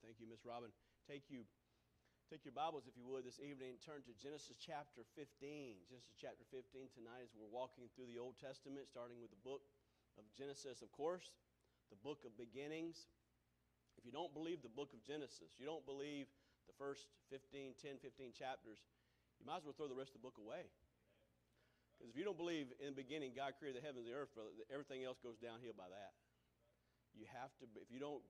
Thank you, Miss Robin. Take you take your Bibles, if you would, this evening. Turn to Genesis chapter 15. Genesis chapter 15 tonight as we're walking through the Old Testament, starting with the book of Genesis, of course, the book of beginnings. If you don't believe the book of Genesis, you don't believe the first 15, 10, 15 chapters, you might as well throw the rest of the book away. Because if you don't believe in the beginning God created the heavens and the earth, brother, everything else goes downhill by that. You have to, if you don't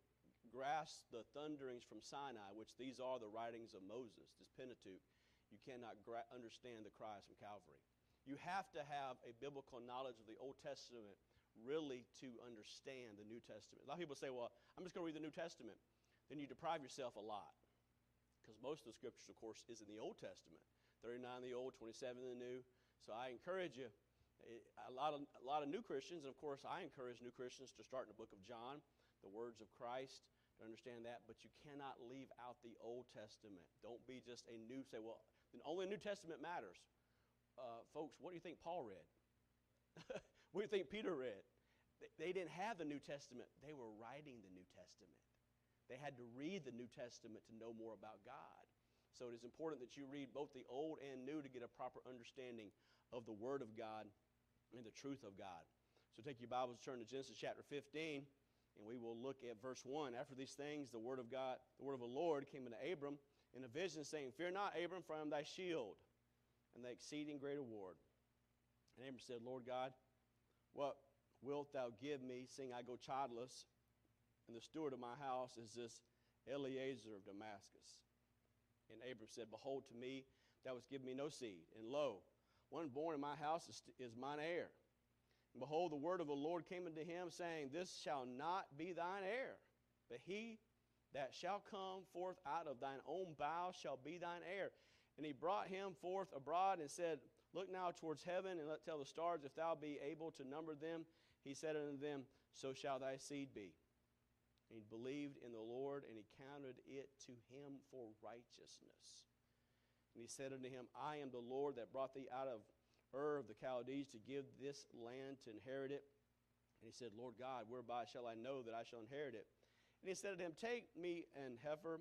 grasp the thunderings from Sinai, which these are the writings of Moses, this Pentateuch, you cannot gra- understand the cries from Calvary. You have to have a biblical knowledge of the Old Testament really to understand the New Testament. A lot of people say, well, I'm just going to read the New Testament. Then you deprive yourself a lot. Because most of the scriptures, of course, is in the Old Testament 39 in the Old, 27 in the New. So I encourage you, eh, a lot, of, a lot of new Christians, and of course, I encourage new Christians to start in the book of John, the words of Christ understand that, but you cannot leave out the Old Testament. Don't be just a new, say, well, then only the New Testament matters. Uh, folks, what do you think Paul read? what do you think Peter read? They, didn't have the New Testament, they were writing the New Testament. They had to read the New Testament to know more about God. So it is important that you read both the Old and New to get a proper understanding of the Word of God and the truth of God. So take your Bibles, turn to Genesis chapter 15. And we will look at verse 1. After these things, the word of God, the word of the Lord came unto Abram in a vision, saying, Fear not, Abram, for I am thy shield, and thy exceeding great reward. And Abram said, Lord God, what wilt thou give me, seeing I go childless? And the steward of my house is this Eliezer of Damascus. And Abram said, Behold, to me thou hast given me no seed, and lo, one born in my house is, is mine heir. And behold, the word of the Lord came unto him, saying, This shall not be thine heir, but he that shall come forth out of thine own bowels shall be thine heir. And he brought him forth abroad and said, Look now towards heaven, and let tell the stars, if thou be able to number them. He said unto them, So shall thy seed be. And he believed in the Lord, and he counted it to him for righteousness. And he said unto him, I am the Lord that brought thee out of Ur of the Chaldees to give this land to inherit it. And he said, Lord God, whereby shall I know that I shall inherit it? And he said to him, Take me an heifer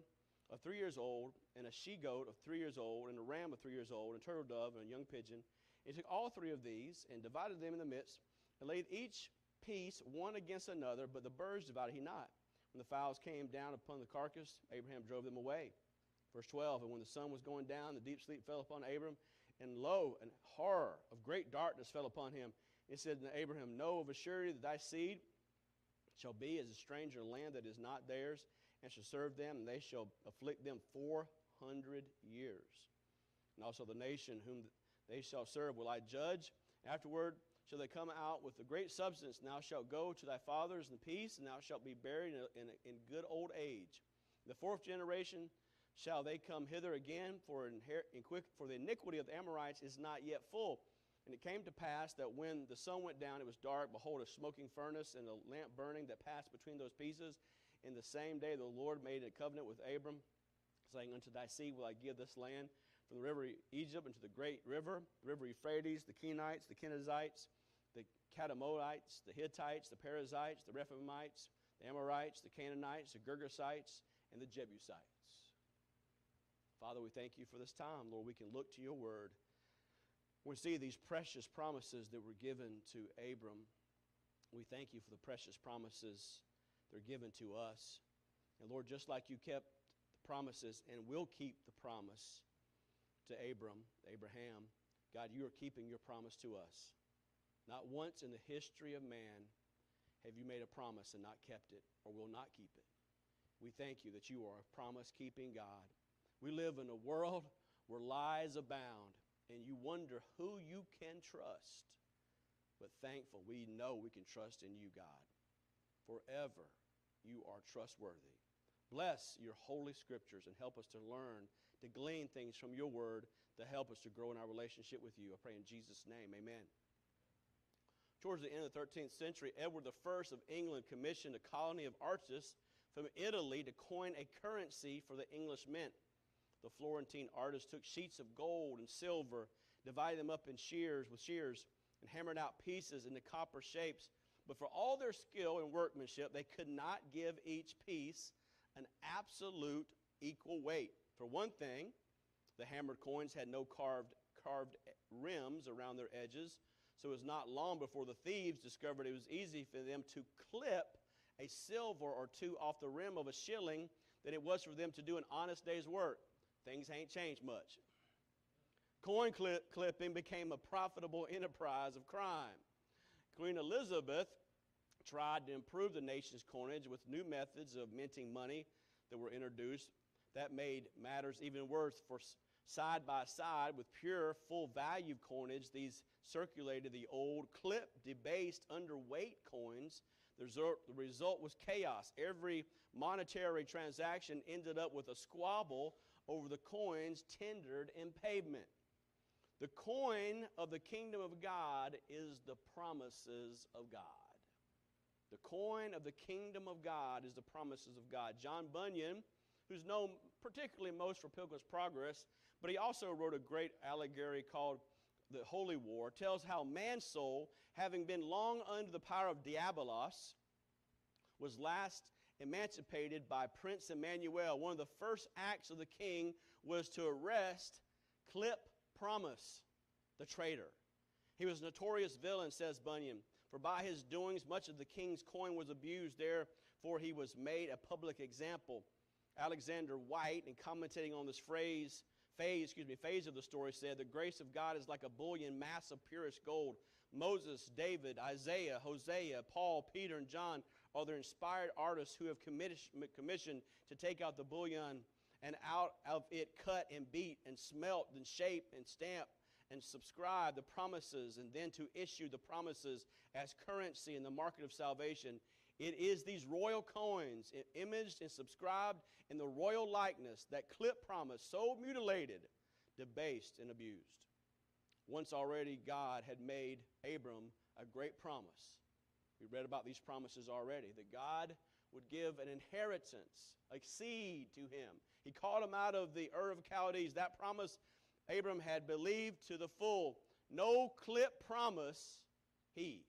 of three years old, and a she goat of three years old, and a ram of three years old, and a turtle dove, and a young pigeon. And he took all three of these, and divided them in the midst, and laid each piece one against another, but the birds divided he not. When the fowls came down upon the carcass, Abraham drove them away. Verse 12 And when the sun was going down, the deep sleep fell upon Abram, and lo, an horror of great darkness fell upon him. It said to Abraham, Know of a surety that thy seed shall be as a stranger land that is not theirs, and shall serve them, and they shall afflict them four hundred years. And also the nation whom they shall serve will I judge. Afterward shall they come out with a great substance. Thou shalt go to thy fathers in peace, and thou shalt be buried in, in, in good old age. The fourth generation shall they come hither again, for, for the iniquity of the Amorites is not yet full. And it came to pass that when the sun went down, it was dark. Behold, a smoking furnace and a lamp burning that passed between those pieces. In the same day, the Lord made a covenant with Abram, saying, Unto thy seed will I give this land, from the river Egypt unto the great river, the river Euphrates, the Kenites, the Kenizzites, the Kadmonites, the Hittites, the Perizzites, the Rephaims, the Amorites, the Canaanites, the Girgashites, and the Jebusites. Father, we thank you for this time. Lord, we can look to your word. We see these precious promises that were given to Abram. We thank you for the precious promises that are given to us. And Lord, just like you kept the promises and will keep the promise to Abram, Abraham, God, you are keeping your promise to us. Not once in the history of man have you made a promise and not kept it or will not keep it. We thank you that you are a promise keeping God. We live in a world where lies abound, and you wonder who you can trust. But thankful, we know we can trust in you, God. Forever, you are trustworthy. Bless your holy scriptures and help us to learn, to glean things from your word to help us to grow in our relationship with you. I pray in Jesus' name, amen. Towards the end of the 13th century, Edward I of England commissioned a colony of artists from Italy to coin a currency for the English mint. The Florentine artists took sheets of gold and silver, divided them up in shears with shears, and hammered out pieces into copper shapes. But for all their skill and workmanship, they could not give each piece an absolute equal weight. For one thing, the hammered coins had no carved, carved rims around their edges, so it was not long before the thieves discovered it was easy for them to clip a silver or two off the rim of a shilling than it was for them to do an honest day's work. Things ain't changed much. Coin clip, clipping became a profitable enterprise of crime. Queen Elizabeth tried to improve the nation's coinage with new methods of minting money that were introduced. That made matters even worse, for side by side with pure, full value coinage, these circulated the old, clip, debased, underweight coins. The result was chaos. Every monetary transaction ended up with a squabble over the coins tendered in payment. The coin of the kingdom of God is the promises of God. The coin of the kingdom of God is the promises of God. John Bunyan, who's known particularly most for Pilgrim's Progress, but he also wrote a great allegory called The Holy War, tells how man's soul, having been long under the power of Diabolus, was last emancipated by Prince Emmanuel. One of the first acts of the king was to arrest Clip Promise, the traitor. He was a notorious villain, says Bunyan. For by his doings, much of the king's coin was abused. Therefore, he was made a public example. Alexander Whyte, in commentating on this phrase, phase, excuse me, phase of the story, said, The grace of God is like a bullion mass of purest gold. Moses, David, Isaiah, Hosea, Paul, Peter, and John are inspired artists who have commissioned to take out the bullion and out of it cut and beat and smelt and shape and stamp and subscribe the promises and then to issue the promises as currency in the market of salvation. It is these royal coins, imaged and subscribed in the royal likeness, that clip promise, so mutilated, debased, and abused. Once already, God had made Abram a great promise. We read about these promises already that God would give an inheritance, a seed to him. He called him out of the Ur of Chaldees. That promise Abram had believed to the full. No clip promise he.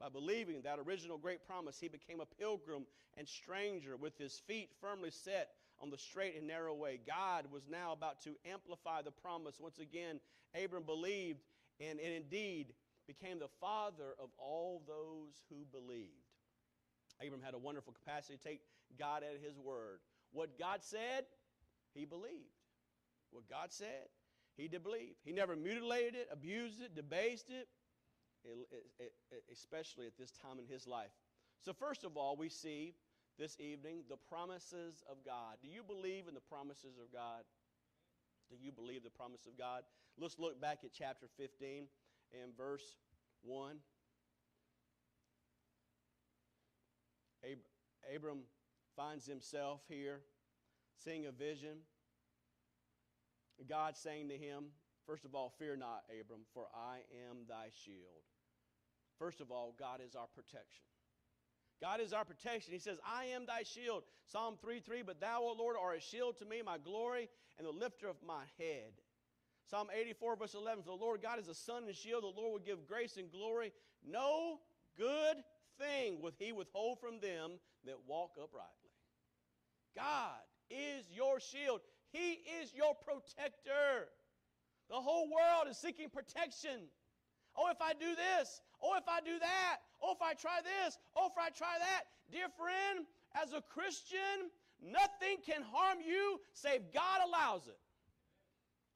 By believing that original great promise, he became a pilgrim and stranger with his feet firmly set on the straight and narrow way. God was now about to amplify the promise. Once again, Abram believed and, and indeed became the father of all those who believed. Abram had a wonderful capacity to take God at his word. What God said, he believed. What God said, he did believe. He never mutilated it, abused it, debased it, especially at this time in his life. So, first of all, we see this evening the promises of God. Do you believe in the promises of God? Do you believe the promise of God? Let's look back at chapter 15 and verse 1. Abram finds himself here seeing a vision God saying to him, First of all, fear not, Abram, for I am thy shield. First of all, God is our protection. God is our protection. He says, I am thy shield. Psalm 3 3, but thou, O Lord, art a shield to me, my glory, and the lifter of my head. Psalm 84, verse 11, for the Lord God is a sun and shield. The Lord will give grace and glory. No good thing will he withhold from them that walk uprightly. God is your shield. He is your protector. The whole world is seeking protection. Oh, if I do this. Oh, if I do that. Oh, if I try this. Oh, if I try that. Dear friend, as a Christian, nothing can harm you save God allows it.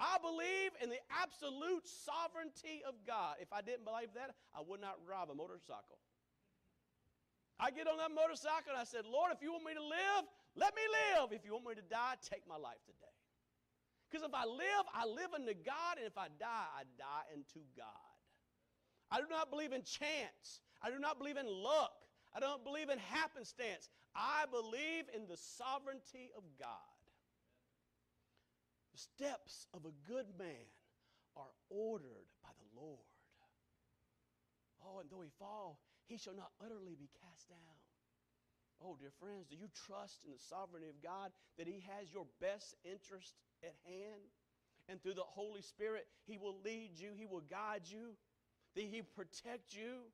I believe in the absolute sovereignty of God. If I didn't believe that, I would not drive a motorcycle. I get on that motorcycle and I said, Lord, if you want me to live, let me live. If you want me to die, take my life today. Because if I live, I live unto God, and if I die, I die unto God. I do not believe in chance. I do not believe in luck. I don't believe in happenstance. I believe in the sovereignty of God. Steps of a good man are ordered by the Lord. Oh, and though he fall, he shall not utterly be cast down. Oh, dear friends, do you trust in the sovereignty of God that He has your best interest at hand. And through the Holy Spirit, He will lead you, He will guide you, that He protect you.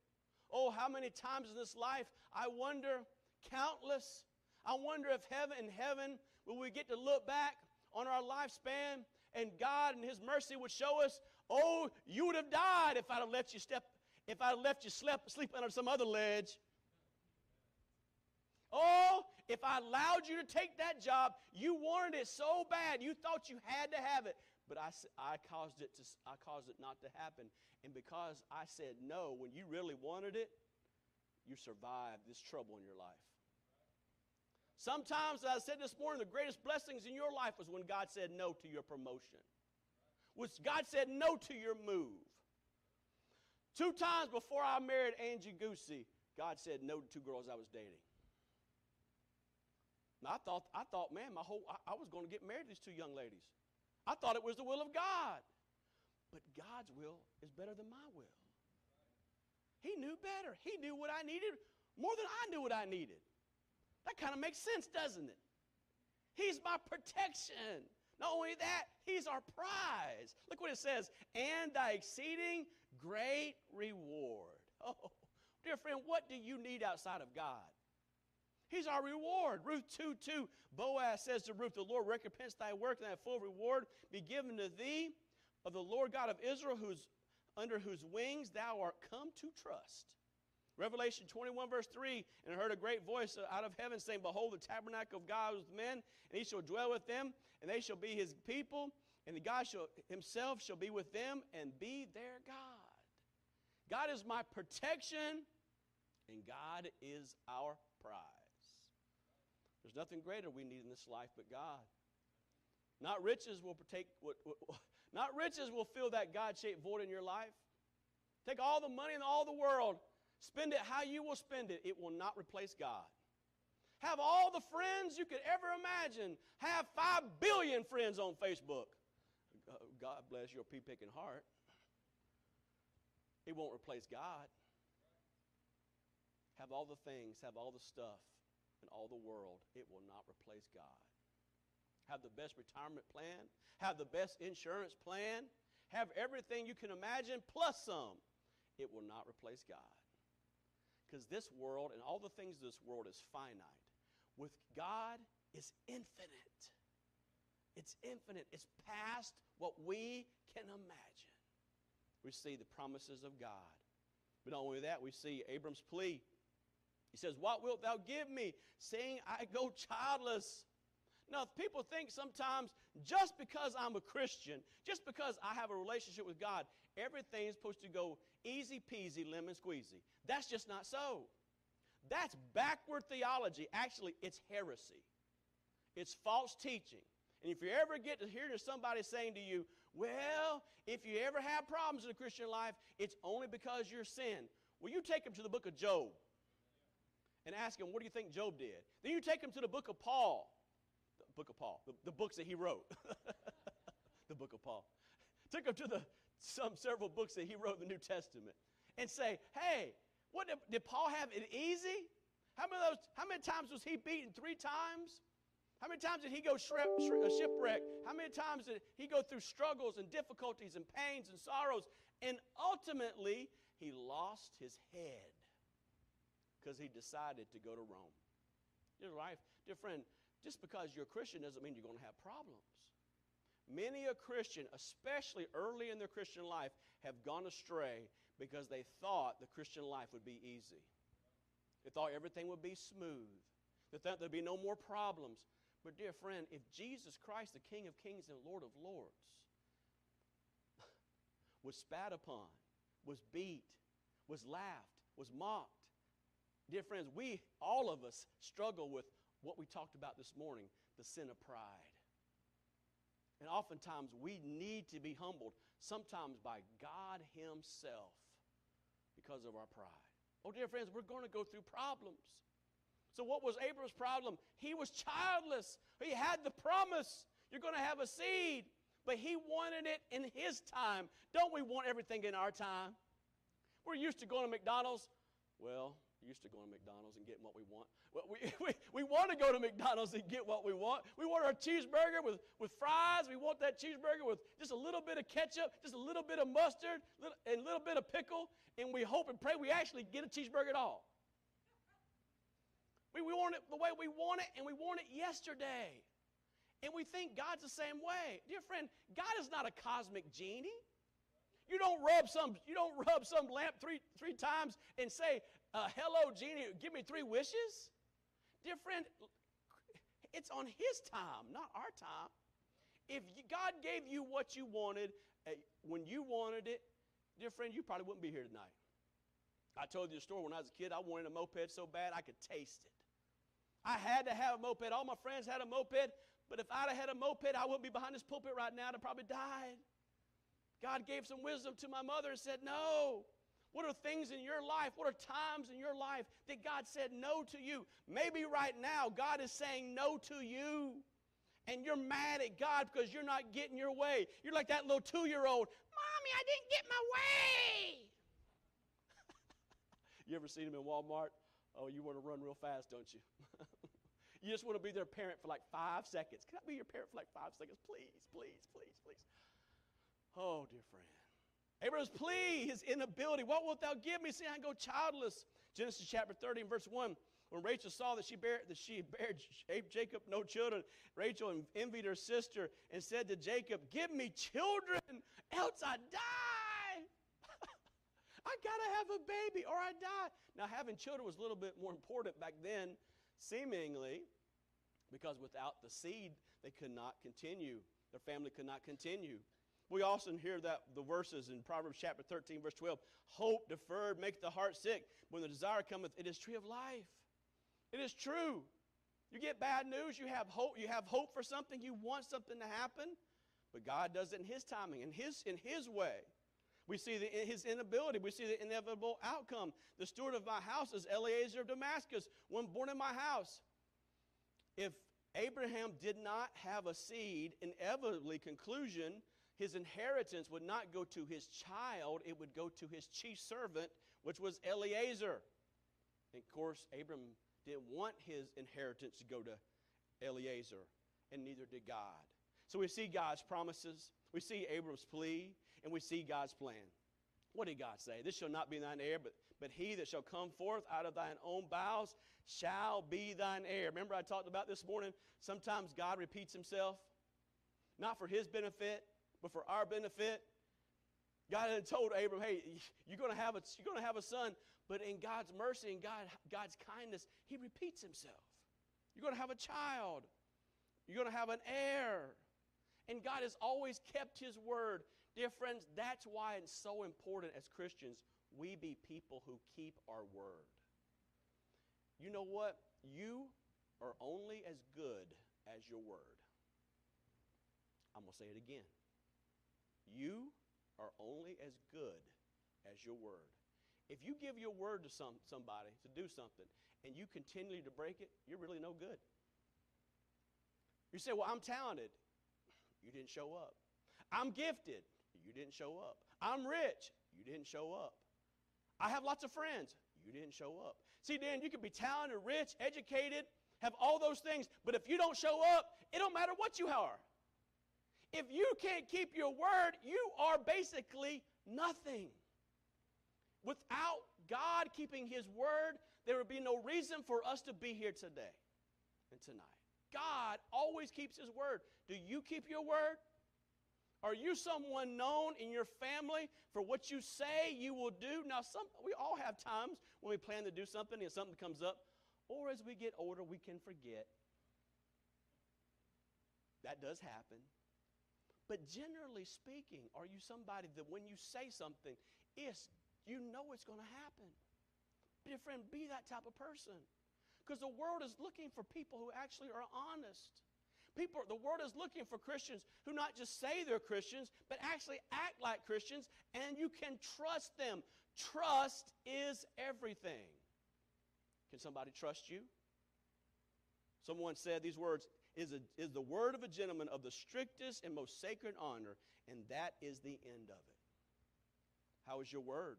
Oh, how many times in this life I wonder, countless, I wonder if heaven in heaven will we get to look back on our lifespan and God and His mercy would show us, oh, you would have died if I'd have let you step, if I'd have left you sleep, sleep under some other ledge. Oh, if I allowed you to take that job, you wanted it so bad, you thought you had to have it, but I, I caused it to, I caused it not to happen. And because I said no when you really wanted it, you survived this trouble in your life. Sometimes, as I said this morning, the greatest blessings in your life was when God said no to your promotion. Was God said no to your move. Two times before I married Angie Goosey, God said no to two girls I was dating. Now, I thought, I thought, man, my whole, I, I was going to get married to these two young ladies. I thought it was the will of God. But God's will is better than my will. He knew better. He knew what I needed more than I knew what I needed. That kind of makes sense, doesn't it? He's my protection. Not only that, He's our prize. Look what it says and thy exceeding great reward. Oh, dear friend, what do you need outside of God? He's our reward. Ruth 2 2, Boaz says to Ruth, The Lord recompense thy work, and thy full reward be given to thee of the Lord God of Israel, whose, under whose wings thou art come to trust. Revelation 21, verse 3 And I heard a great voice out of heaven saying, Behold, the tabernacle of God is with men, and he shall dwell with them, and they shall be his people, and the God shall, himself shall be with them and be their God. God is my protection, and God is our prize. There's nothing greater we need in this life but God. Not riches will take not riches will fill that God-shaped void in your life. Take all the money in all the world, Spend it how you will spend it, it will not replace God. Have all the friends you could ever imagine. Have 5 billion friends on Facebook. Uh, God bless your pea picking heart. It won't replace God. Have all the things, have all the stuff in all the world. It will not replace God. Have the best retirement plan, have the best insurance plan, have everything you can imagine plus some. It will not replace God. Because this world and all the things of this world is finite. With God, it's infinite. It's infinite. It's past what we can imagine. We see the promises of God. But not only that, we see Abram's plea. He says, What wilt thou give me, seeing I go childless? Now, people think sometimes just because I'm a Christian, just because I have a relationship with God, everything's supposed to go easy peasy, lemon squeezy. That's just not so. That's backward theology. Actually, it's heresy, it's false teaching. And if you ever get to hear somebody saying to you, well, if you ever have problems in the Christian life, it's only because you're sin. Well, you take them to the book of Job and ask him, what do you think Job did? Then you take them to the book of Paul the book of Paul, the, the books that he wrote. the book of Paul. Took him to the some several books that he wrote in the New Testament and say, hey, what did, did Paul have it easy? How many, those, how many times was he beaten? Three times? How many times did he go shipwreck? How many times did he go through struggles and difficulties and pains and sorrows? And ultimately, he lost his head because he decided to go to Rome. Dear wife, dear friend, just because you're a Christian doesn't mean you're going to have problems. Many a Christian, especially early in their Christian life, have gone astray because they thought the Christian life would be easy. They thought everything would be smooth. They thought there'd be no more problems. But, dear friend, if Jesus Christ, the King of Kings and Lord of Lords, was spat upon, was beat, was laughed, was mocked, dear friends, we, all of us, struggle with what we talked about this morning the sin of pride. And oftentimes we need to be humbled, sometimes by God Himself, because of our pride. Oh, dear friends, we're going to go through problems. So, what was Abram's problem? He was childless. He had the promise you're going to have a seed, but he wanted it in his time. Don't we want everything in our time? We're used to going to McDonald's. Well, used to going to McDonald's and getting what we want. Well, we, we, we want to go to McDonald's and get what we want. We want our cheeseburger with, with fries. We want that cheeseburger with just a little bit of ketchup, just a little bit of mustard, little, and a little bit of pickle. And we hope and pray we actually get a cheeseburger at all. We, we want it the way we want it, and we want it yesterday. And we think God's the same way. Dear friend, God is not a cosmic genie. You don't rub some, you don't rub some lamp three, three times and say, uh, hello, genie, give me three wishes. Dear friend, it's on his time, not our time. If God gave you what you wanted uh, when you wanted it, dear friend, you probably wouldn't be here tonight. I told you a story when I was a kid. I wanted a moped so bad I could taste it. I had to have a moped. All my friends had a moped, but if I'd have had a moped, I wouldn't be behind this pulpit right now. I'd probably died. God gave some wisdom to my mother and said, No. What are things in your life? What are times in your life that God said no to you? Maybe right now God is saying no to you. And you're mad at God because you're not getting your way. You're like that little two year old, Mommy, I didn't get my way. you ever seen them in Walmart? Oh, you want to run real fast, don't you? you just want to be their parent for like five seconds. Can I be your parent for like five seconds? Please, please, please, please. Oh, dear friend. Abraham's plea, his inability. What wilt thou give me, seeing I go childless? Genesis chapter 30 and verse 1. When Rachel saw that she bare that she bare Jacob no children, Rachel envied her sister and said to Jacob, Give me children, else I die. I gotta have a baby or I die. Now, having children was a little bit more important back then, seemingly, because without the seed, they could not continue. Their family could not continue. We often hear that the verses in Proverbs chapter 13, verse 12 hope deferred make the heart sick. When the desire cometh, it is tree of life. It is true. You get bad news, you have hope, you have hope for something, you want something to happen, but God does it in His timing, in His, in his way. We see the, his inability. We see the inevitable outcome. The steward of my house is Eliezer of Damascus, one born in my house. If Abraham did not have a seed, inevitably, conclusion, his inheritance would not go to his child, it would go to his chief servant, which was Eliezer. And of course, Abram didn't want his inheritance to go to Eliezer, and neither did God. So we see God's promises, we see Abram's plea, and we see God's plan. What did God say? This shall not be thine heir, but, but he that shall come forth out of thine own bowels shall be thine heir. Remember, I talked about this morning. Sometimes God repeats himself, not for his benefit, but for our benefit. God had told Abram, hey, you're going to have a, you're going to have a son, but in God's mercy and God, God's kindness, he repeats himself. You're going to have a child. You're going to have an heir. And God has always kept his word. Dear friends, that's why it's so important as Christians we be people who keep our word. You know what? You are only as good as your word. I'm going to say it again. You are only as good as your word. If you give your word to some, somebody to do something and you continue to break it, you're really no good. You say, Well, I'm talented. You didn't show up. I'm gifted. You didn't show up. I'm rich. You didn't show up. I have lots of friends. You didn't show up. See, Dan, you can be talented, rich, educated, have all those things, but if you don't show up, it don't matter what you are. If you can't keep your word, you are basically nothing. Without God keeping His word, there would be no reason for us to be here today and tonight. God always keeps His word. Do you keep your word? Are you someone known in your family for what you say you will do? Now, some, we all have times when we plan to do something and something comes up, or as we get older, we can forget. That does happen. But generally speaking, are you somebody that when you say something, it's, you know it's going to happen? Dear friend, be that type of person. Because the world is looking for people who actually are honest. People, the world is looking for Christians who not just say they're Christians, but actually act like Christians, and you can trust them. Trust is everything. Can somebody trust you? Someone said these words is, a, is the word of a gentleman of the strictest and most sacred honor, and that is the end of it. How is your word?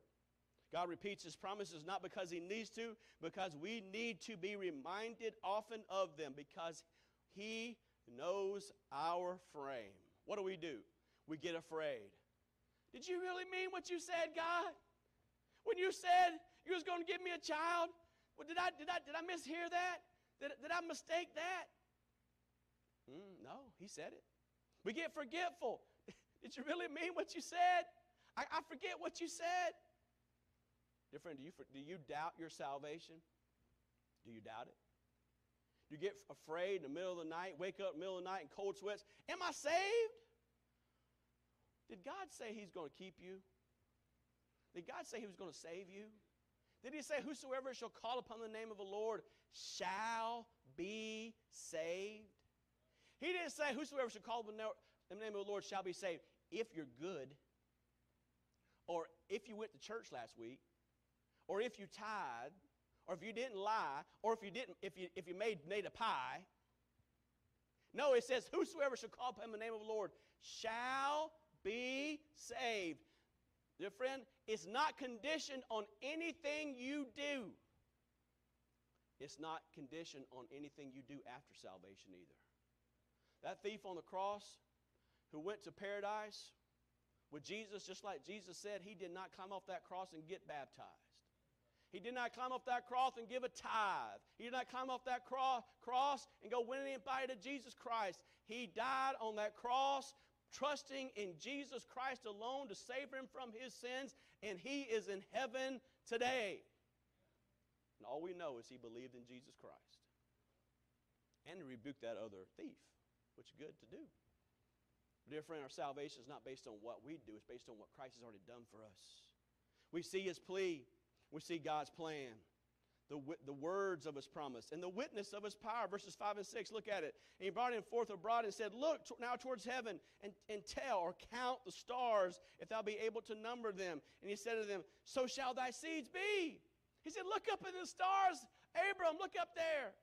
God repeats his promises not because he needs to, because we need to be reminded often of them, because he knows our frame. What do we do? We get afraid. Did you really mean what you said, God? When you said you was going to give me a child, well, did I did I did I mishear that? Did, did I mistake that? Mm, no, he said it. We get forgetful. did you really mean what you said? I, I forget what you said. Dear friend, do you, do you doubt your salvation? Do you doubt it? Do you get afraid in the middle of the night, wake up in the middle of the night in cold sweats? Am I saved? Did God say He's going to keep you? Did God say He was going to save you? Did He say, Whosoever shall call upon the name of the Lord shall be saved? He didn't say, Whosoever shall call the name of the Lord shall be saved if you're good, or if you went to church last week, or if you tithe, or if you didn't lie, or if you didn't, if you if you made made a pie. No, it says, Whosoever shall call upon the name of the Lord shall be saved. Dear friend, it's not conditioned on anything you do. It's not conditioned on anything you do after salvation either. That thief on the cross who went to paradise with Jesus, just like Jesus said, he did not climb off that cross and get baptized. He did not climb off that cross and give a tithe. He did not climb off that cro- cross and go win anybody to Jesus Christ. He died on that cross, trusting in Jesus Christ alone to save him from his sins, and he is in heaven today. And all we know is he believed in Jesus Christ. And he rebuked that other thief, is good to do. Dear friend, our salvation is not based on what we do, it's based on what Christ has already done for us. We see his plea we see God's plan, the, the words of his promise, and the witness of his power. Verses 5 and 6, look at it. And he brought him forth abroad and said, Look now towards heaven and, and tell or count the stars if thou be able to number them. And he said to them, So shall thy seeds be. He said, Look up in the stars, Abram, look up there.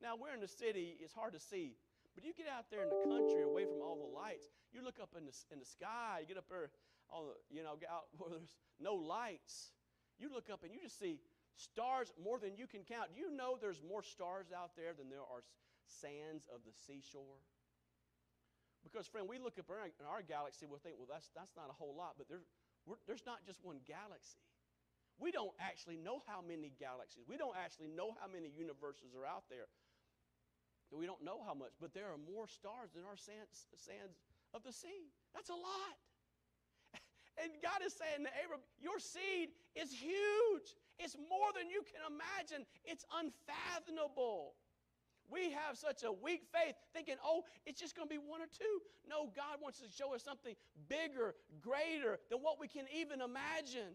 Now, we're in the city, it's hard to see. But you get out there in the country away from all the lights, you look up in the, in the sky, you get up there, all the, you know, out where there's no lights. You look up and you just see stars more than you can count. Do you know there's more stars out there than there are sands of the seashore? Because, friend, we look up in our, galaxy, we'll think, well, that's, that's not a whole lot, but there, there's not just one galaxy. We don't actually know how many galaxies, we don't actually know how many universes are out there. We don't know how much, but there are more stars than our sands, sands of the sea. That's a lot. And God is saying to Abram, Your seed is huge. It's more than you can imagine, it's unfathomable. We have such a weak faith thinking, oh, it's just going to be one or two. No, God wants to show us something bigger, greater than what we can even imagine.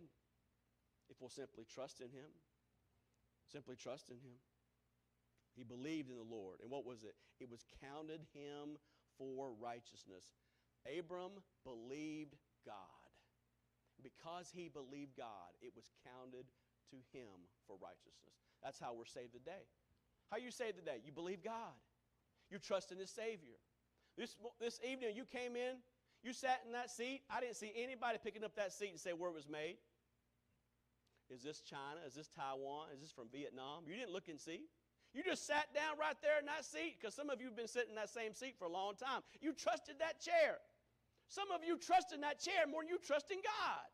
If we'll simply trust in Him, simply trust in Him. He believed in the Lord. And what was it? It was counted him for righteousness. Abram believed God because he believed God, it was counted to him for righteousness. That's how we're saved today. How you saved today? You believe God. You trust in His Savior. This, this evening, you came in, you sat in that seat. I didn't see anybody picking up that seat and say where it was made. Is this China? Is this Taiwan? Is this from Vietnam? You didn't look and see. You just sat down right there in that seat because some of you have been sitting in that same seat for a long time. You trusted that chair. Some of you trust in that chair more than you trust in God.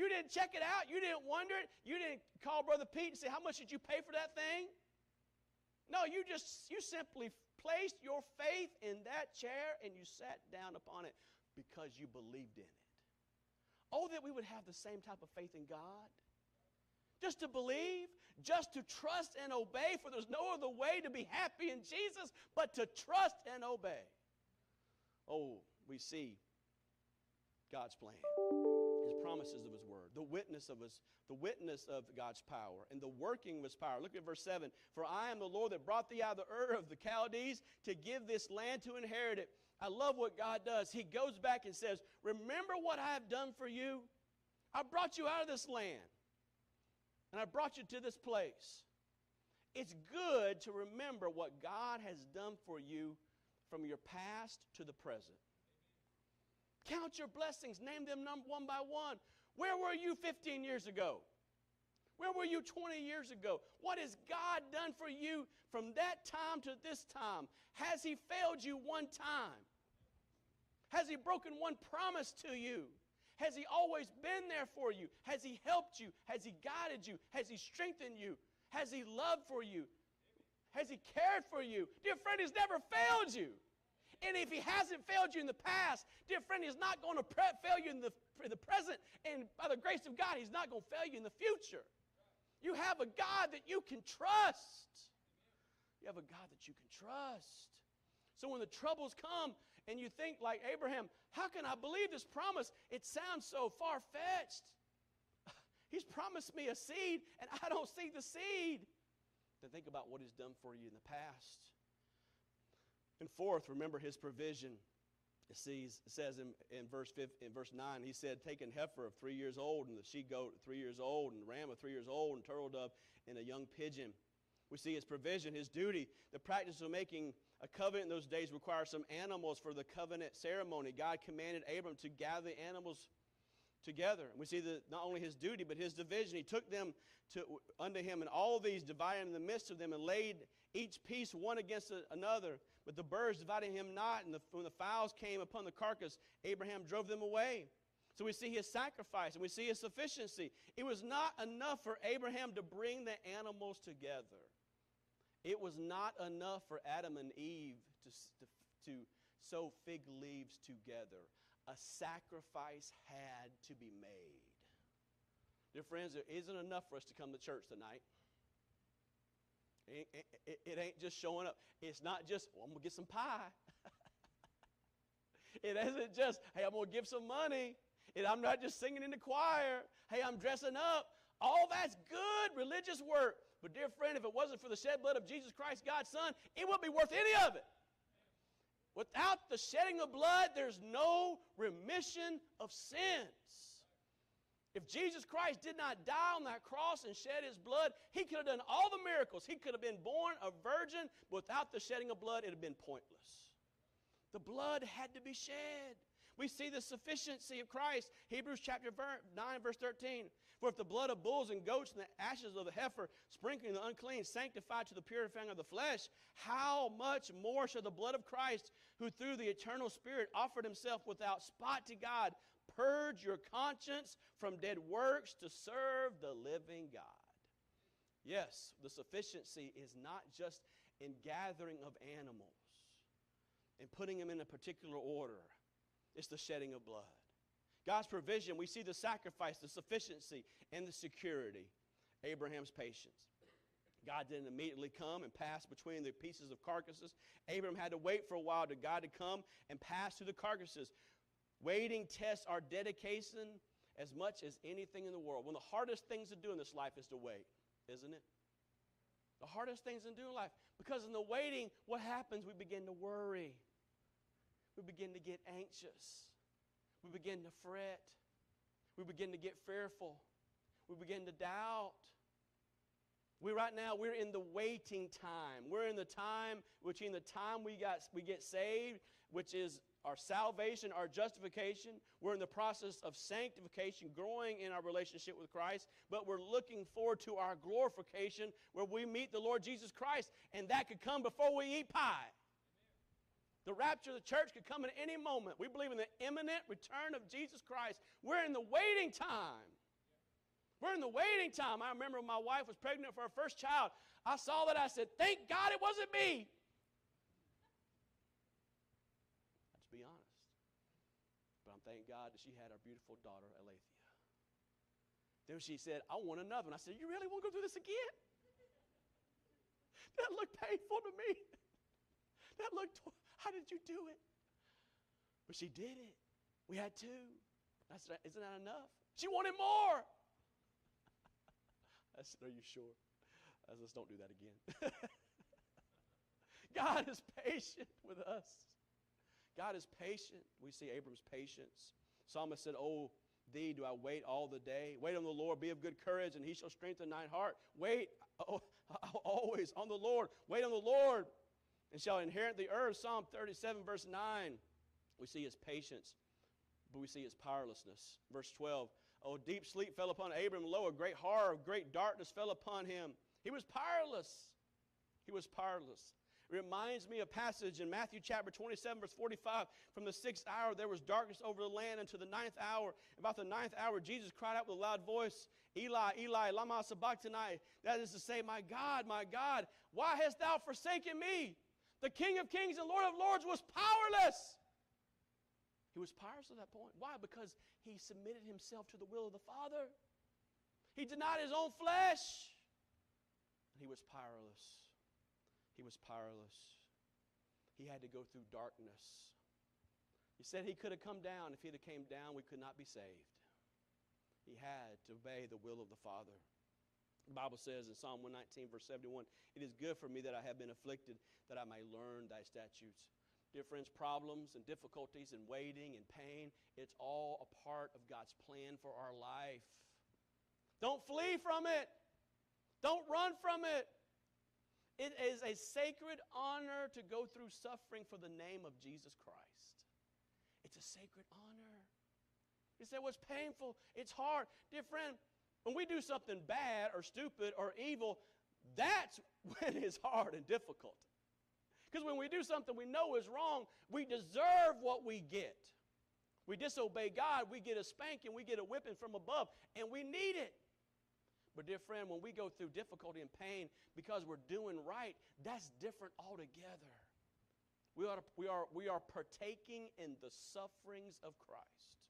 You didn't check it out. You didn't wonder it. You didn't call Brother Pete and say, How much did you pay for that thing? No, you just, you simply placed your faith in that chair and you sat down upon it because you believed in it. Oh, that we would have the same type of faith in God. Just to believe, just to trust and obey, for there's no other way to be happy in Jesus but to trust and obey. Oh, we see God's plan, His promises of His word, the witness of His, the witness of God's power, and the working of His power. Look at verse 7. For I am the Lord that brought thee out of the Ur of the Chaldees to give this land to inherit it. I love what God does. He goes back and says, Remember what I have done for you? I brought you out of this land, and I brought you to this place. It's good to remember what God has done for you from your past to the present. Count your blessings, name them one by one. Where were you 15 years ago? Where were you 20 years ago? What has God done for you from that time to this time? Has He failed you one time? Has He broken one promise to you? Has He always been there for you? Has He helped you? Has He guided you? Has He strengthened you? Has He loved for you? Has He cared for you? Dear friend, He's never failed you. And if He hasn't failed you in the past, dear friend, He's not going to pre- fail you in the, in the present. And by the grace of God, He's not going to fail you in the future. You have a God that you can trust. You have a God that you can trust. So when the troubles come and you think, like Abraham, how can I believe this promise? It sounds so far fetched. He's promised me a seed, and I don't see the seed. Then think about what He's done for you in the past. And fourth, remember His provision. It, says in, in, verse in verse 9, He said, Take an heifer of three years old, and the she goat three years old, and ram of three years old, and turtle dove, and a young pigeon. We see his provision, his duty. The practice of making a covenant in those days requires some animals for the covenant ceremony. God commanded Abram to gather the animals together. And we see that not only his duty, but his division. He took them to, unto him, and all these divided in the midst of them, and laid each piece one against another. But the birds divided him not, and the, when the fowls came upon the carcass, Abraham drove them away. So we see his sacrifice and we see his sufficiency. It was not enough for Abraham to bring the animals together. It was not enough for Adam and Eve to, to, to sew fig leaves together. A sacrifice had to be made. Dear friends, it isn't enough for us to come to church tonight. It, it, it ain't just showing up. It's not just, well, I'm going to get some pie. it isn't just, hey, I'm going to give some money. And I'm not just singing in the choir. Hey, I'm dressing up. All that's good religious work. But, dear friend, if it wasn't for the shed blood of Jesus Christ, God's Son, it wouldn't be worth any of it. Without the shedding of blood, there's no remission of sins. If Jesus Christ did not die on that cross and shed his blood, he could have done all the miracles. He could have been born a virgin. Without the shedding of blood, it would have been pointless. The blood had to be shed. We see the sufficiency of Christ. Hebrews chapter 9, verse 13. For if the blood of bulls and goats and the ashes of the heifer, sprinkling the unclean, sanctified to the purifying of the flesh, how much more shall the blood of Christ, who through the eternal Spirit offered himself without spot to God, purge your conscience from dead works to serve the living God? Yes, the sufficiency is not just in gathering of animals and putting them in a particular order it's the shedding of blood. God's provision, we see the sacrifice, the sufficiency, and the security. Abraham's patience. God didn't immediately come and pass between the pieces of carcasses. Abraham had to wait for a while to God to come and pass through the carcasses. Waiting tests our dedication as much as anything in the world. One of the hardest things to do in this life is to wait, isn't it? The hardest things to do in life. Because in the waiting, what happens? We begin to worry we begin to get anxious. We begin to fret. We begin to get fearful. We begin to doubt. We right now we're in the waiting time. We're in the time between the time we got we get saved, which is our salvation, our justification. We're in the process of sanctification, growing in our relationship with Christ, but we're looking forward to our glorification where we meet the Lord Jesus Christ, and that could come before we eat pie. The rapture of the church could come at any moment. We believe in the imminent return of Jesus Christ. We're in the waiting time. We're in the waiting time. I remember my wife was pregnant for her first child. I saw that. I said, Thank God it wasn't me. Let's be honest. But I'm thank God that she had our beautiful daughter, Alethea. Then she said, I want another. And I said, You really want to go through this again? That looked painful to me. That looked how did you do it? But she did it. We had two. I said, Isn't that enough? She wanted more. I said, Are you sure? I said, Let's don't do that again. God is patient with us. God is patient. We see Abram's patience. Psalmist said, Oh, thee do I wait all the day. Wait on the Lord, be of good courage, and he shall strengthen thine heart. Wait oh, always on the Lord. Wait on the Lord and shall inherit the earth. Psalm 37, verse 9. We see his patience, but we see his powerlessness. Verse 12. Oh, deep sleep fell upon Abram. Lo, a great horror of great darkness fell upon him. He was powerless. He was powerless. It reminds me of a passage in Matthew chapter 27, verse 45. From the sixth hour there was darkness over the land until the ninth hour. About the ninth hour, Jesus cried out with a loud voice Eli, Eli, lama sabachthani. That is to say, my God, my God, why hast thou forsaken me? The King of kings and Lord of lords was powerless. He was powerless at that point. Why? Because he submitted himself to the will of the Father. He denied his own flesh. He was powerless. He was powerless. He had to go through darkness. He said he could have come down. If he'd have came down, we could not be saved. He had to obey the will of the Father. The Bible says in Psalm 119, verse 71, It is good for me that I have been afflicted, that I may learn thy statutes. Dear friends, problems and difficulties and waiting and pain, it's all a part of God's plan for our life. Don't flee from it, don't run from it. It is a sacred honor to go through suffering for the name of Jesus Christ. It's a sacred honor. You say, it's painful, it's hard. Dear friend, when we do something bad or stupid or evil, that's when it's hard and difficult. Because when we do something we know is wrong, we deserve what we get. We disobey God, we get a spanking, we get a whipping from above, and we need it. But, dear friend, when we go through difficulty and pain because we're doing right, that's different altogether. We are, we are, we are partaking in the sufferings of Christ.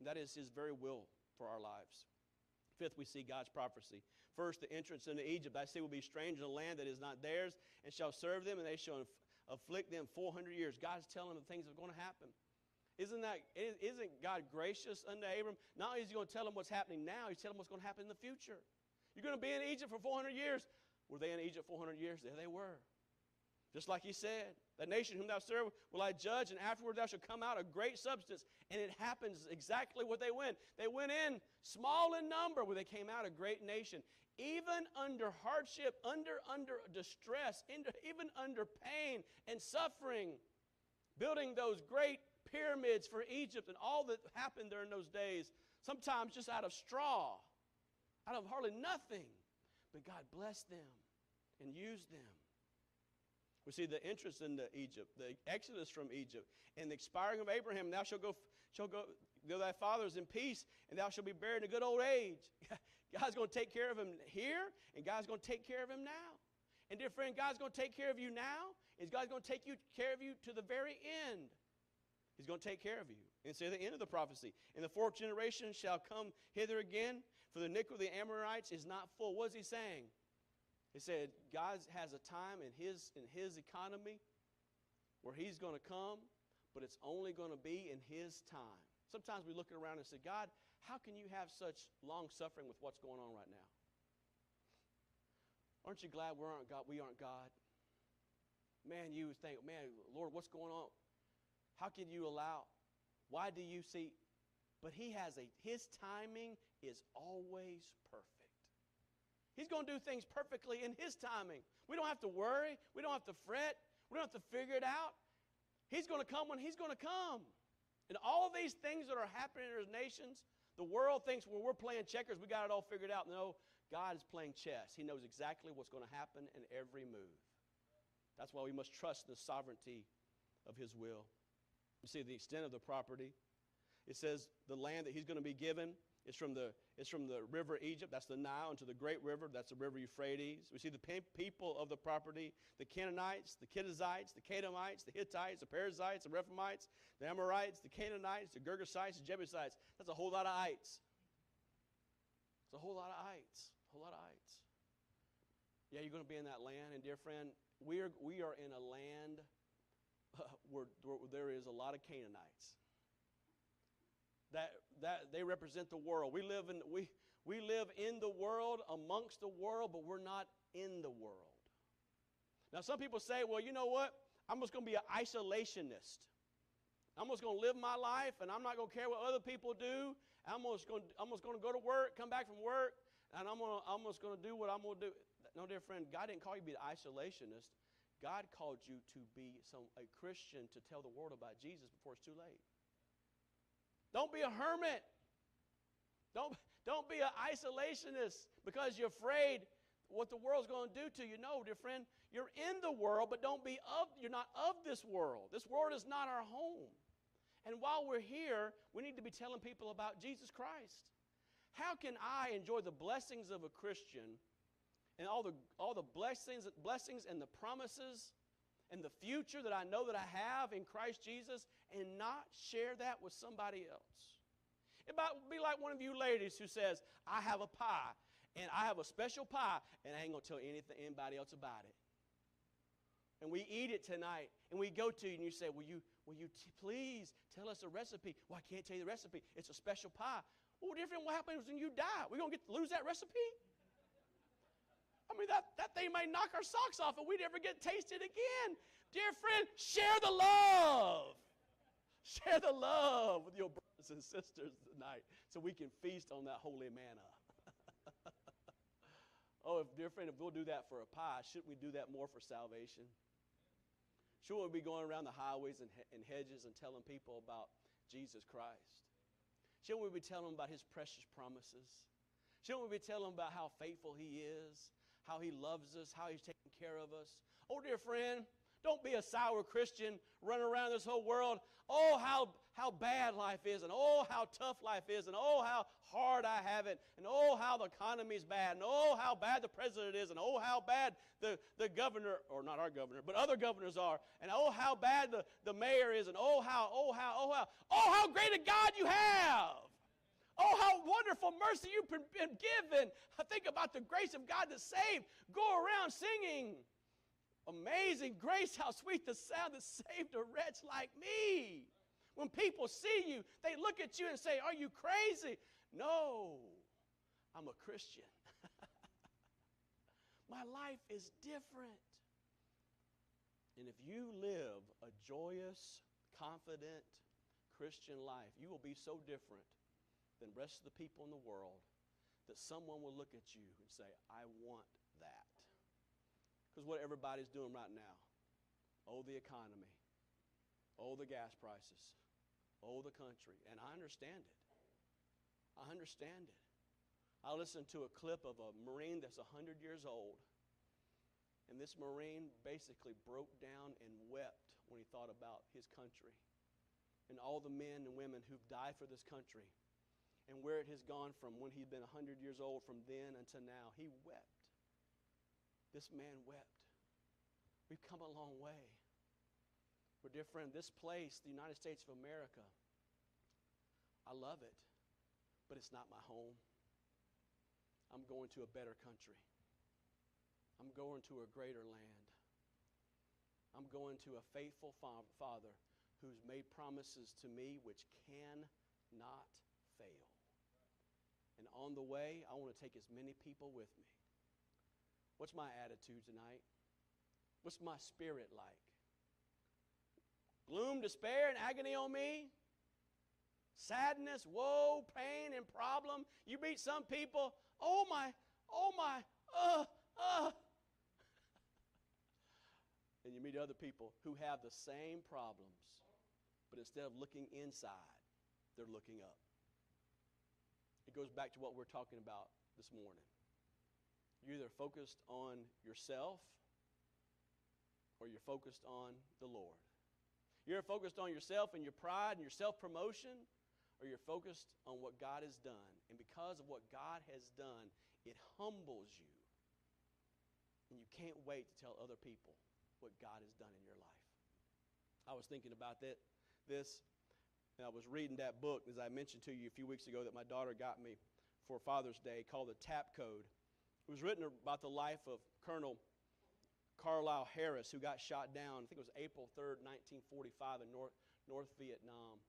And that is His very will for our lives. Fifth, we see God's prophecy. First, the entrance into Egypt. I say will be strange in a land that is not theirs, and shall serve them, and they shall afflict them 400 years. God's telling them the things that are going to happen. Isn't that isn't God gracious unto Abram? Not only is he going to tell them what's happening now, he's telling them what's going to happen in the future. You're going to be in Egypt for 400 years. Were they in Egypt 400 years? There they were. Just like he said, the nation whom thou serve will I judge, and afterward thou shalt come out a great substance. And it happens exactly what they went. They went in small in number, where they came out a great nation. Even under hardship, under under distress, even under pain and suffering, building those great pyramids for Egypt and all that happened during those days, sometimes just out of straw, out of hardly nothing. But God blessed them and used them. We see the entrance into Egypt, the exodus from Egypt, and the expiring of Abraham. Thou shalt go, shall go, go thy fathers in peace, and thou shalt be buried in a good old age. God's going to take care of him here, and God's going to take care of him now. And dear friend, God's going to take care of you now. Is God's going to take you, care of you to the very end. He's going to take care of you. And say the end of the prophecy. And the fourth generation shall come hither again, for the iniquity of the Amorites is not full. What is he saying? He said, God has a time in his, in his economy where he's going to come, but it's only going to be in his time. Sometimes we look around and say, God, how can you have such long suffering with what's going on right now? Aren't you glad we aren't God? We aren't God? Man, you think, man, Lord, what's going on? How can you allow? Why do you see? But he has a, his timing is always perfect. He's going to do things perfectly in His timing. We don't have to worry. We don't have to fret. We don't have to figure it out. He's going to come when He's going to come. And all these things that are happening in our nations, the world thinks well, we're playing checkers, we got it all figured out. No, God is playing chess. He knows exactly what's going to happen in every move. That's why we must trust the sovereignty of His will. You see the extent of the property. It says the land that He's going to be given it's from the, it's from the river Egypt, that's the Nile, into the great river, that's the river Euphrates. We see the people of the property the Canaanites, the Kenizzites, the Kadmonites, the Hittites, the Perizzites, the Rephaites, the Amorites, the Canaanites, the Girgashites, the Jebusites. That's a whole lot of ites. It's a whole lot of ites. A whole lot of ites. Yeah, you're going to be in that land, and dear friend, we are, we are in a land uh, where, where there is a lot of Canaanites that, that they represent the world. We live, in, we, we live in the world, amongst the world, but we're not in the world. Now, some people say, well, you know what? I'm just going to be an isolationist. I'm just going to live my life, and I'm not going to care what other people do. I'm just going to, I'm just going to go to work, come back from work, and I'm, to, I'm just going to do what I'm going to do. No, dear friend, God didn't call you to be an isolationist. God called you to be some, a Christian to tell the world about Jesus before it's too late. Don't be a hermit. Don't, don't be an isolationist because you're afraid what the world's going to do to you. No, dear friend, you're in the world, but don't be of you're not of this world. This world is not our home. And while we're here, we need to be telling people about Jesus Christ. How can I enjoy the blessings of a Christian and all the, all the blessings, blessings and the promises and the future that I know that I have in Christ Jesus and not share that with somebody else? It might be like one of you ladies who says, I have a pie and I have a special pie and I ain't going to tell anything, anybody else about it. And we eat it tonight and we go to you and you say, Will you, will you t- please tell us a recipe? Well, I can't tell you the recipe. It's a special pie. Well, different what happens when you die? We're going to lose that recipe? I mean, that, that thing may knock our socks off and we never get tasted again. Dear friend, share the love. Share the love with your brothers and sisters tonight so we can feast on that holy manna. oh, if, dear friend, if we'll do that for a pie, shouldn't we do that more for salvation? Shouldn't we be going around the highways and, and hedges and telling people about Jesus Christ? Shouldn't we be telling them about his precious promises? Shouldn't we be telling them about how faithful he is, how he loves us, how he's taking care of us? Oh, dear friend, don't be a sour Christian running around this whole world. Oh, how, how bad life is, and oh, how tough life is, and oh, how hard I have it, and oh, how the economy is bad, and oh, how bad the president is, and oh, how bad the, the governor, or not our governor, but other governors are, and oh, how bad the, the mayor is, and oh, how, oh, how, oh, how, oh, how great a God you have. Oh, how wonderful mercy you've been given. I think about the grace of God that saved. Go around singing. Amazing grace, how sweet the sound that saved a wretch like me. When people see you, they look at you and say, Are you crazy? No, I'm a Christian. My life is different. And if you live a joyous, confident Christian life, you will be so different than the rest of the people in the world that someone will look at you and say, I want that. Because what everybody's doing right now oh, the economy, oh, the gas prices, oh, the country. And I understand it. I understand it. I listened to a clip of a Marine that's 100 years old. And this Marine basically broke down and wept when he thought about his country and all the men and women who've died for this country and where it has gone from when he'd been 100 years old from then until now. He wept. This man wept. We've come a long way. We're friend, this place, the United States of America, I love it, but it's not my home. I'm going to a better country. I'm going to a greater land. I'm going to a faithful fa- Father who's made promises to me which cannot fail. And on the way, I want to take as many people with me. What's my attitude tonight? What's my spirit like? Gloom, despair, and agony on me? Sadness, woe, pain, and problem. You meet some people, oh my, oh my, uh, uh. and you meet other people who have the same problems, but instead of looking inside, they're looking up. It goes back to what we're talking about this morning. You're either focused on yourself or you're focused on the Lord. You're focused on yourself and your pride and your self promotion, or you're focused on what God has done. And because of what God has done, it humbles you. And you can't wait to tell other people what God has done in your life. I was thinking about that, this and I was reading that book, as I mentioned to you a few weeks ago, that my daughter got me for Father's Day called The Tap Code. It was written about the life of Colonel Carlyle Harris, who got shot down, I think it was April 3rd, 1945, in North, North Vietnam.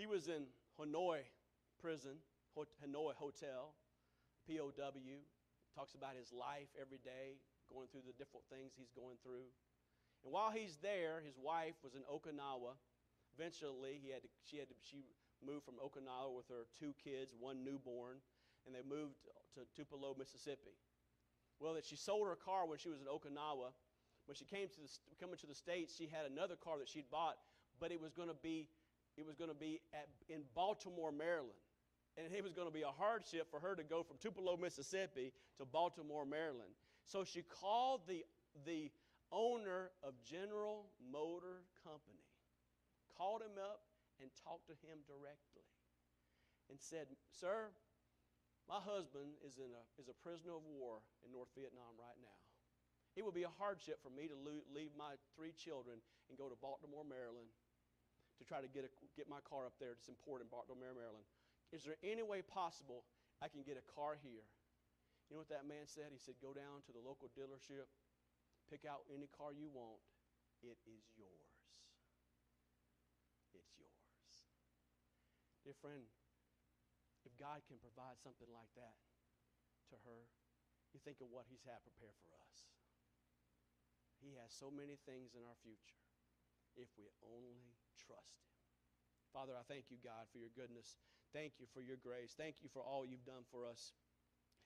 He was in Hanoi prison, Hanoi Hotel, POW. Talks about his life every day, going through the different things he's going through. And while he's there, his wife was in Okinawa eventually he had to, she had to, she moved from Okinawa with her two kids, one newborn, and they moved to Tupelo, Mississippi. Well, that she sold her car when she was in Okinawa. When she came to the, coming to the states, she had another car that she'd bought, but it was going to be it was going to be at, in Baltimore, Maryland. And it was going to be a hardship for her to go from Tupelo, Mississippi to Baltimore, Maryland. So she called the, the owner of General Motor Company called him up and talked to him directly. and said, Sir, my husband is, in a, is a prisoner of war in North Vietnam right now. It would be a hardship for me to leave my three children and go to Baltimore, Maryland to try to get, a, get my car up there. It's important Baltimore, Maryland. Is there any way possible I can get a car here? You know what that man said? He said, Go down to the local dealership, pick out any car you want. It is yours. It's yours. Dear friend, if God can provide something like that to her, you think of what He's had prepared for us. He has so many things in our future if we only trust Him. Father, I thank you, God, for your goodness. Thank you for your grace. Thank you for all you've done for us.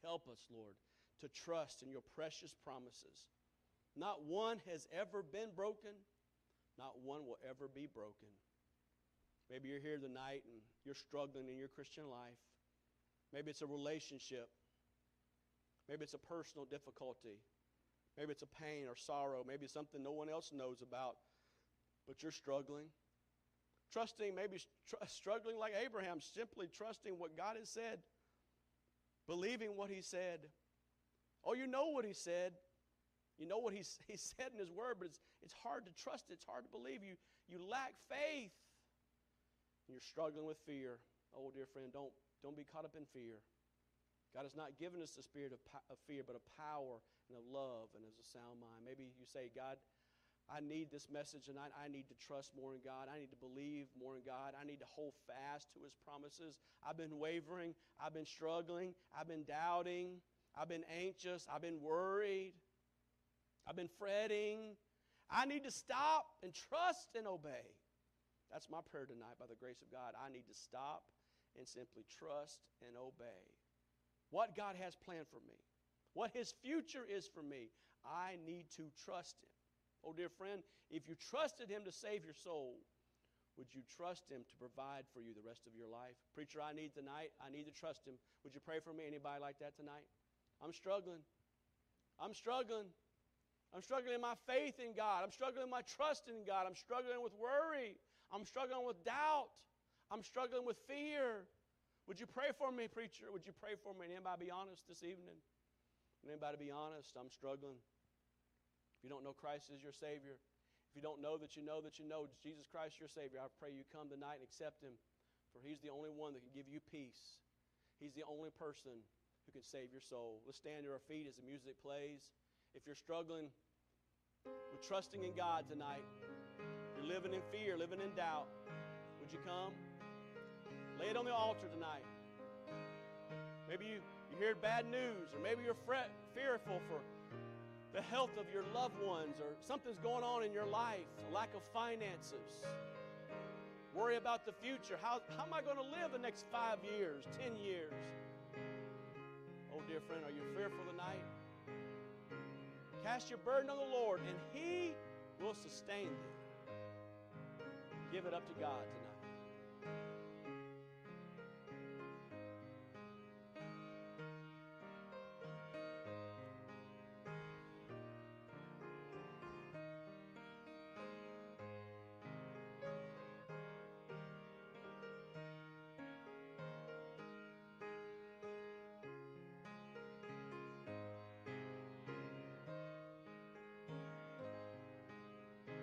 Help us, Lord, to trust in your precious promises. Not one has ever been broken, not one will ever be broken. Maybe you're here tonight and you're struggling in your Christian life. Maybe it's a relationship. Maybe it's a personal difficulty. Maybe it's a pain or sorrow. Maybe it's something no one else knows about, but you're struggling. Trusting, maybe tr- struggling like Abraham, simply trusting what God has said, believing what He said. Oh, you know what He said. You know what He, he said in His Word, but it's, it's hard to trust it. It's hard to believe. You, you lack faith. You're struggling with fear. Oh, dear friend, don't, don't be caught up in fear. God has not given us the spirit of, of fear, but of power and of love and as a sound mind. Maybe you say, God, I need this message tonight. I need to trust more in God. I need to believe more in God. I need to hold fast to His promises. I've been wavering. I've been struggling. I've been doubting. I've been anxious. I've been worried. I've been fretting. I need to stop and trust and obey. That's my prayer tonight by the grace of God. I need to stop and simply trust and obey. What God has planned for me, what His future is for me, I need to trust Him. Oh, dear friend, if you trusted Him to save your soul, would you trust Him to provide for you the rest of your life? Preacher, I need tonight, I need to trust Him. Would you pray for me? Anybody like that tonight? I'm struggling. I'm struggling. I'm struggling in my faith in God. I'm struggling in my trust in God. I'm struggling with worry. I'm struggling with doubt. I'm struggling with fear. Would you pray for me, preacher? Would you pray for me? Anybody be honest this evening? Anybody be honest? I'm struggling. If you don't know Christ as your Savior, if you don't know that you know that you know Jesus Christ your Savior, I pray you come tonight and accept Him, for He's the only one that can give you peace. He's the only person who can save your soul. Let's stand to our feet as the music plays. If you're struggling with trusting in God tonight, you're living in fear, living in doubt, would you come? Lay it on the altar tonight. Maybe you, you hear bad news, or maybe you're fret, fearful for the health of your loved ones, or something's going on in your life, a lack of finances. Worry about the future. How, how am I going to live the next five years, ten years? Oh, dear friend, are you fearful tonight? Cast your burden on the Lord, and He will sustain thee. Give it up to God tonight.